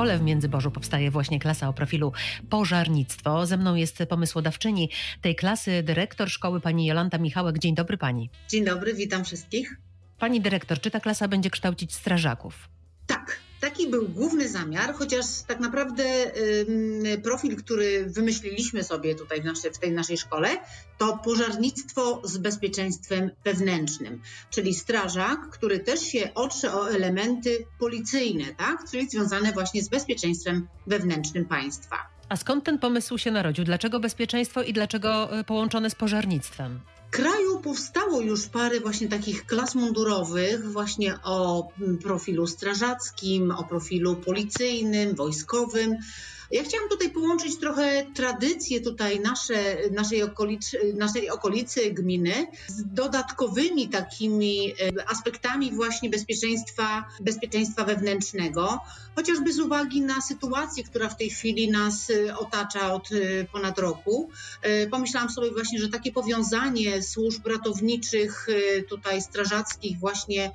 szkole w Międzyborzu powstaje właśnie klasa o profilu pożarnictwo. Ze mną jest pomysłodawczyni tej klasy, dyrektor szkoły pani Jolanta Michałek. Dzień dobry pani. Dzień dobry, witam wszystkich. Pani dyrektor, czy ta klasa będzie kształcić strażaków? Tak, Taki był główny zamiar, chociaż tak naprawdę profil, który wymyśliliśmy sobie tutaj w, nasze, w tej naszej szkole, to pożarnictwo z bezpieczeństwem wewnętrznym, czyli strażak, który też się otrze o elementy policyjne, tak? czyli związane właśnie z bezpieczeństwem wewnętrznym państwa. A skąd ten pomysł się narodził? Dlaczego bezpieczeństwo i dlaczego e, połączone z pożarnictwem? Kraju powstało już parę właśnie takich klas mundurowych, właśnie o profilu strażackim, o profilu policyjnym, wojskowym. Ja chciałam tutaj połączyć trochę tradycje tutaj nasze, naszej, okolicy, naszej okolicy gminy z dodatkowymi takimi e, aspektami właśnie bezpieczeństwa, bezpieczeństwa wewnętrznego, chociażby z uwagi na sytuację, która w tej chwili nas e, otacza od e, ponad roku. Pomyślałam sobie właśnie, że takie powiązanie służb ratowniczych, tutaj strażackich właśnie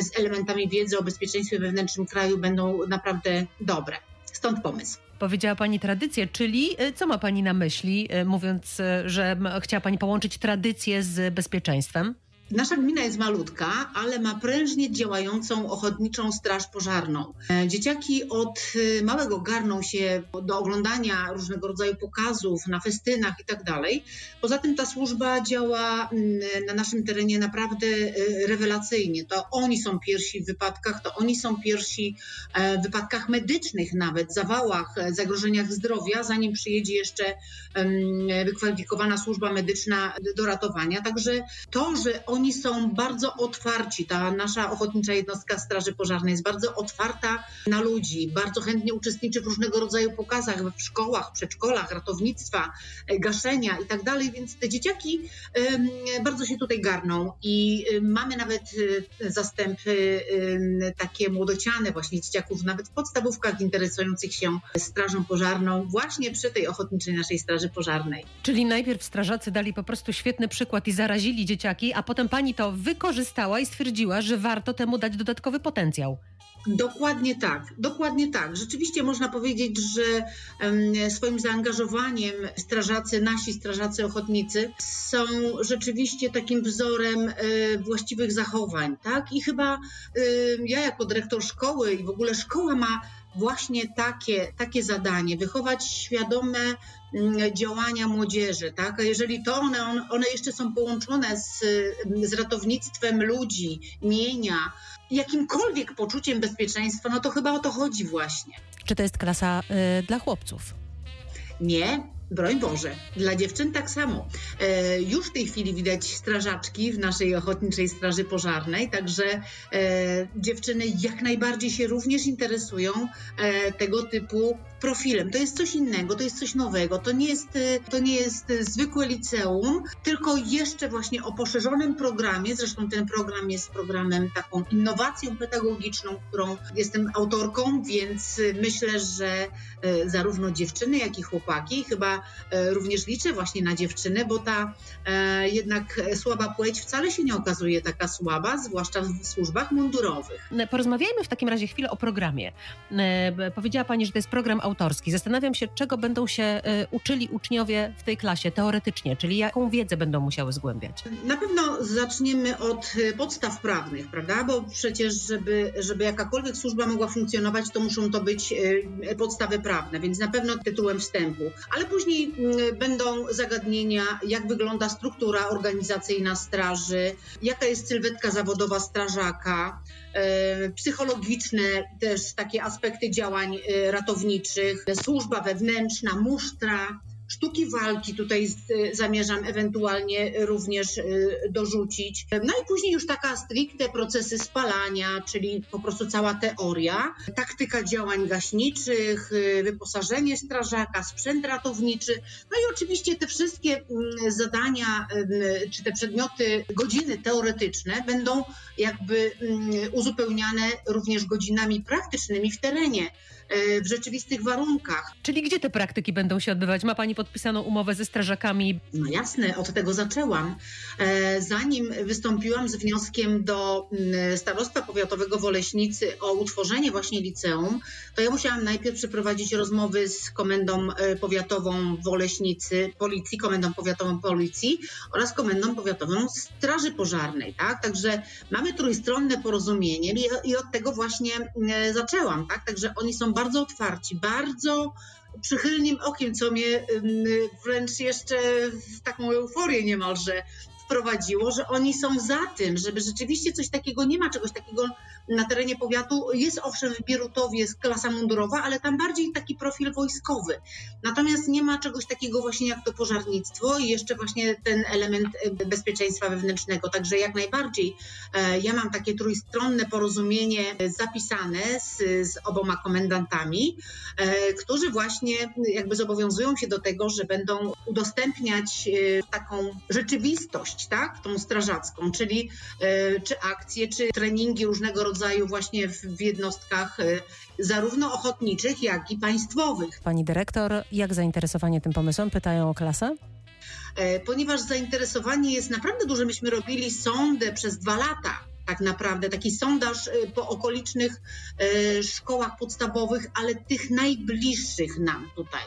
z elementami wiedzy o bezpieczeństwie wewnętrznym kraju będą naprawdę dobre. Stąd pomysł. Powiedziała Pani tradycję, czyli y, co ma Pani na myśli, y, mówiąc, y, że chciała Pani połączyć tradycję z bezpieczeństwem? Nasza gmina jest malutka, ale ma prężnie działającą ochotniczą straż pożarną. E, dzieciaki od e, małego garną się do oglądania różnego rodzaju pokazów na festynach i tak. Poza tym ta służba działa mm, na naszym terenie naprawdę e, rewelacyjnie. To oni są pierwsi w wypadkach, to oni są pierwsi w wypadkach medycznych nawet, zawałach, zagrożeniach zdrowia, zanim przyjedzie jeszcze wykwalifikowana służba medyczna do ratowania. Także to, że oni są bardzo otwarci. Ta nasza ochotnicza jednostka Straży Pożarnej jest bardzo otwarta na ludzi, bardzo chętnie uczestniczy w różnego rodzaju pokazach w szkołach, przedszkolach, ratownictwa, e, gaszenia i tak dalej, więc te dzieciaki bardzo się tutaj garną i mamy nawet e, zastępy takie młodociane właśnie dzieciaków, nawet w podstawówkach interesujących się Strażą Pożarną właśnie przy tej ochotniczej naszej Straży Pożarnej. Czyli najpierw strażacy dali po prostu świetny przykład i zarazili dzieciaki, a potem pani to wykorzystała i stwierdziła, że warto temu dać dodatkowy potencjał. Dokładnie tak, dokładnie tak. Rzeczywiście można powiedzieć, że swoim zaangażowaniem strażacy, nasi strażacy ochotnicy są rzeczywiście takim wzorem e, właściwych zachowań, tak? I chyba ja jako dyrektor szkoły i w ogóle szkoła ma właśnie takie, takie zadanie, wychować świadome mm, działania młodzieży, tak? A jeżeli to one, one jeszcze są połączone z, z ratownictwem ludzi, mienia, jakimkolwiek poczuciem bezpieczeństwa, no to chyba o to chodzi właśnie. Czy to jest klasa y, dla chłopców? Nie, Broń Boże, dla dziewczyn tak samo. E, już w tej chwili widać strażaczki w naszej Ochotniczej Straży Pożarnej, także e, dziewczyny jak najbardziej się również interesują e, tego typu profilem. To jest coś innego, to jest coś nowego. To nie jest, to nie jest zwykłe liceum, tylko jeszcze właśnie o poszerzonym programie. Zresztą ten program jest programem taką innowacją pedagogiczną, którą jestem autorką, więc myślę, że zarówno dziewczyny, jak i chłopaki chyba E, również liczę właśnie na dziewczyny, bo ta e, jednak słaba płeć wcale się nie okazuje taka słaba, zwłaszcza w służbach mundurowych. Porozmawiajmy w takim razie chwilę o programie. E, powiedziała Pani, że to jest program autorski. Zastanawiam się, czego będą się uczyli uczniowie w tej klasie teoretycznie, czyli jaką wiedzę będą musiały zgłębiać. Na pewno zaczniemy od podstaw prawnych, prawda? Bo przecież, żeby, żeby jakakolwiek służba mogła funkcjonować, to muszą to być podstawy prawne, więc na pewno tytułem wstępu. Ale później Później mm, będą zagadnienia, jak wygląda struktura organizacyjna straży, jaka jest sylwetka zawodowa strażaka, e, psychologiczne też takie aspekty działań e, ratowniczych, służba wewnętrzna, musztra Sztuki walki tutaj zamierzam ewentualnie również y, dorzucić. No i później już taka stricte procesy spalania, czyli po prostu cała teoria, taktyka działań gaśniczych, y, wyposażenie strażaka, sprzęt ratowniczy, no i oczywiście te wszystkie mm, zadania y, czy te przedmioty, godziny teoretyczne będą jakby mm, uzupełniane również godzinami praktycznymi w terenie. W rzeczywistych warunkach. Czyli gdzie te praktyki będą się odbywać? Ma Pani podpisaną umowę ze strażakami? No jasne, od tego zaczęłam. Zanim wystąpiłam z wnioskiem do mm, Starostwa Powiatowego w Oleśnicy o utworzenie właśnie liceum, to ja musiałam najpierw przeprowadzić rozmowy z Komendą Powiatową w Oleśnicy, Policji, Komendą Powiatową Policji oraz Komendą Powiatową Straży Pożarnej, tak? Także mamy trójstronne porozumienie i od tego właśnie mm, zaczęłam, tak? Także oni są bardzo otwarci, bardzo przychylnym okiem, co mnie wręcz jeszcze w taką euforię niemalże wprowadziło, że oni są za tym, żeby rzeczywiście coś takiego, nie ma czegoś takiego na terenie powiatu. Jest owszem w Bierutowie jest klasa mundurowa, ale tam bardziej taki profil wojskowy. Natomiast nie ma czegoś takiego właśnie jak to pożarnictwo i jeszcze właśnie ten element e, bezpieczeństwa wewnętrznego. Także jak najbardziej e, ja mam takie trójstronne porozumienie zapisane z, z oboma komendantami, e, którzy właśnie jakby zobowiązują się do tego, że będą udostępniać taką rzeczywistość, tak, tą strażacką, czyli czy akcje, czy treningi różnego rodzaju właśnie w jednostkach y, zarówno ochotniczych, jak i państwowych. Pani dyrektor, jak zainteresowanie tym pomysłem? Pytają o klasę? E, ponieważ zainteresowanie jest naprawdę duże, myśmy robili sondę przez dwa lata tak naprawdę, taki sondaż y, po okolicznych y, szkołach podstawowych, ale tych najbliższych nam tutaj,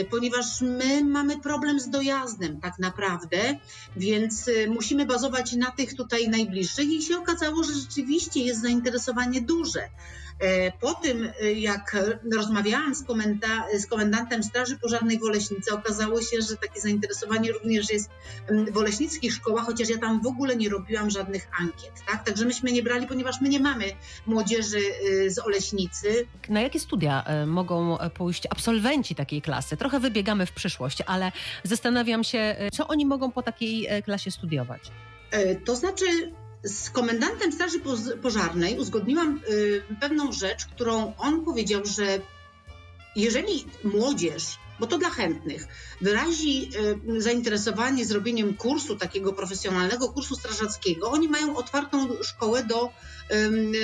y, ponieważ my mamy problem z dojazdem tak naprawdę, więc musimy bazować na tych tutaj najbliższych i się okazało, że rzeczywiście jest zainteresowanie duże. E, po tym, e, jak rozmawiałam z, komenda z komendantem Straży Pożarnej w Oleśnicy, okazało się, że takie zainteresowanie również jest w oleśnickich szkołach, chociaż ja tam w ogóle nie robiłam żadnych ankiet. Tak? Także myśmy nie brali, ponieważ my nie mamy młodzieży e, z Oleśnicy. Na jakie studia mogą pójść absolwenci takiej klasy? Trochę wybiegamy w przyszłość, ale zastanawiam się, co oni mogą po takiej klasie studiować. To znaczy, z komendantem Straży Pożarnej uzgodniłam y, pewną rzecz, którą on powiedział, że jeżeli młodzież, bo to dla chętnych, wyrazi y, zainteresowanie zrobieniem kursu, takiego profesjonalnego kursu strażackiego, oni mają otwartą szkołę do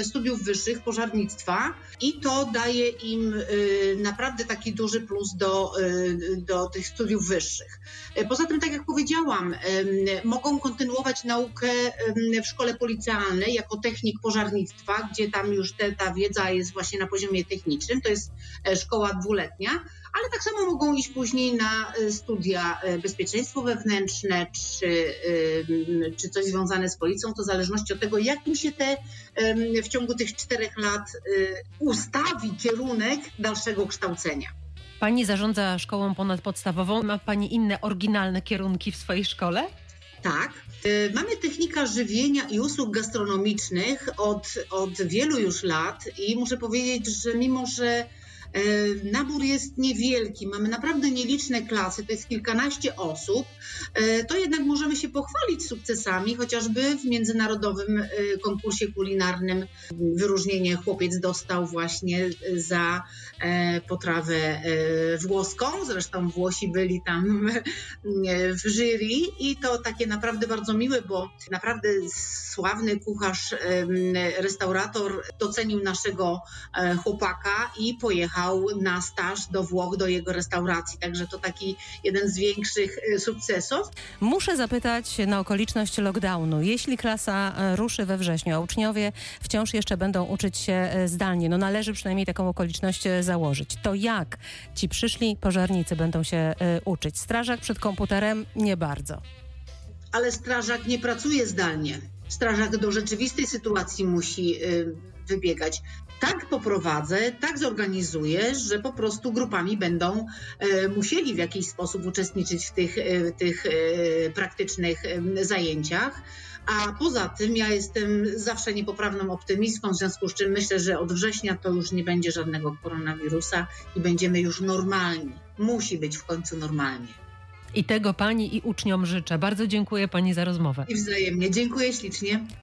studiów wyższych pożarnictwa i to daje im y, naprawdę taki duży plus do, y, do tych studiów wyższych. Poza tym, tak jak powiedziałam, mogą kontynuować naukę w szkole policjalnej jako technik pożarnictwa, gdzie tam już te, ta wiedza jest właśnie na poziomie technicznym, to jest e, szkoła dwuletnia, ale tak samo mogą iść później na e, studia e, bezpieczeństwo wewnętrzne czy, czy coś związane z policją, to w zależności od tego, jak im się te w ciągu tych czterech lat y, ustawi kierunek dalszego kształcenia. Pani zarządza szkołą ponadpodstawową. Ma Pani inne oryginalne kierunki w swojej szkole? Tak. Y, mamy technika żywienia i usług gastronomicznych od, od wielu już lat i muszę powiedzieć, że mimo, że nabór jest niewielki, mamy naprawdę nieliczne klasy, to jest kilkanaście osób, e, to jednak możemy się pochwalić sukcesami, chociażby w międzynarodowym e, konkursie kulinarnym. Wyróżnienie chłopiec dostał właśnie za potrawę włoską, zresztą Włosi byli tam w jury i to takie naprawdę bardzo miłe, bo naprawdę sławny kucharz, restaurator docenił naszego chłopaka i pojechał pojechał na staż do Włoch, do jego restauracji. Także to taki jeden z większych e, sukcesów. Muszę zapytać na okoliczność lockdownu. Jeśli klasa e, ruszy we wrześniu, a uczniowie wciąż jeszcze będą uczyć się e, zdalnie, no należy przynajmniej taką okoliczność założyć. To jak ci przyszli pożarnicy będą się uczyć? Strażak przed komputerem nie bardzo. Ale strażak nie pracuje zdalnie. Strażak do rzeczywistej sytuacji musi wybiegać tak poprowadzę, tak zorganizuję, że po prostu grupami będą e, musieli w jakiś sposób uczestniczyć w tych, e, tych e, praktycznych zajęciach. A poza tym ja jestem zawsze niepoprawną optymistką, w związku z czym myślę, że od września to już nie będzie żadnego koronawirusa i będziemy już normalni. Musi być w końcu normalnie. I tego pani i uczniom życzę. Bardzo dziękuję pani za rozmowę. I wzajemnie. Dziękuję ślicznie.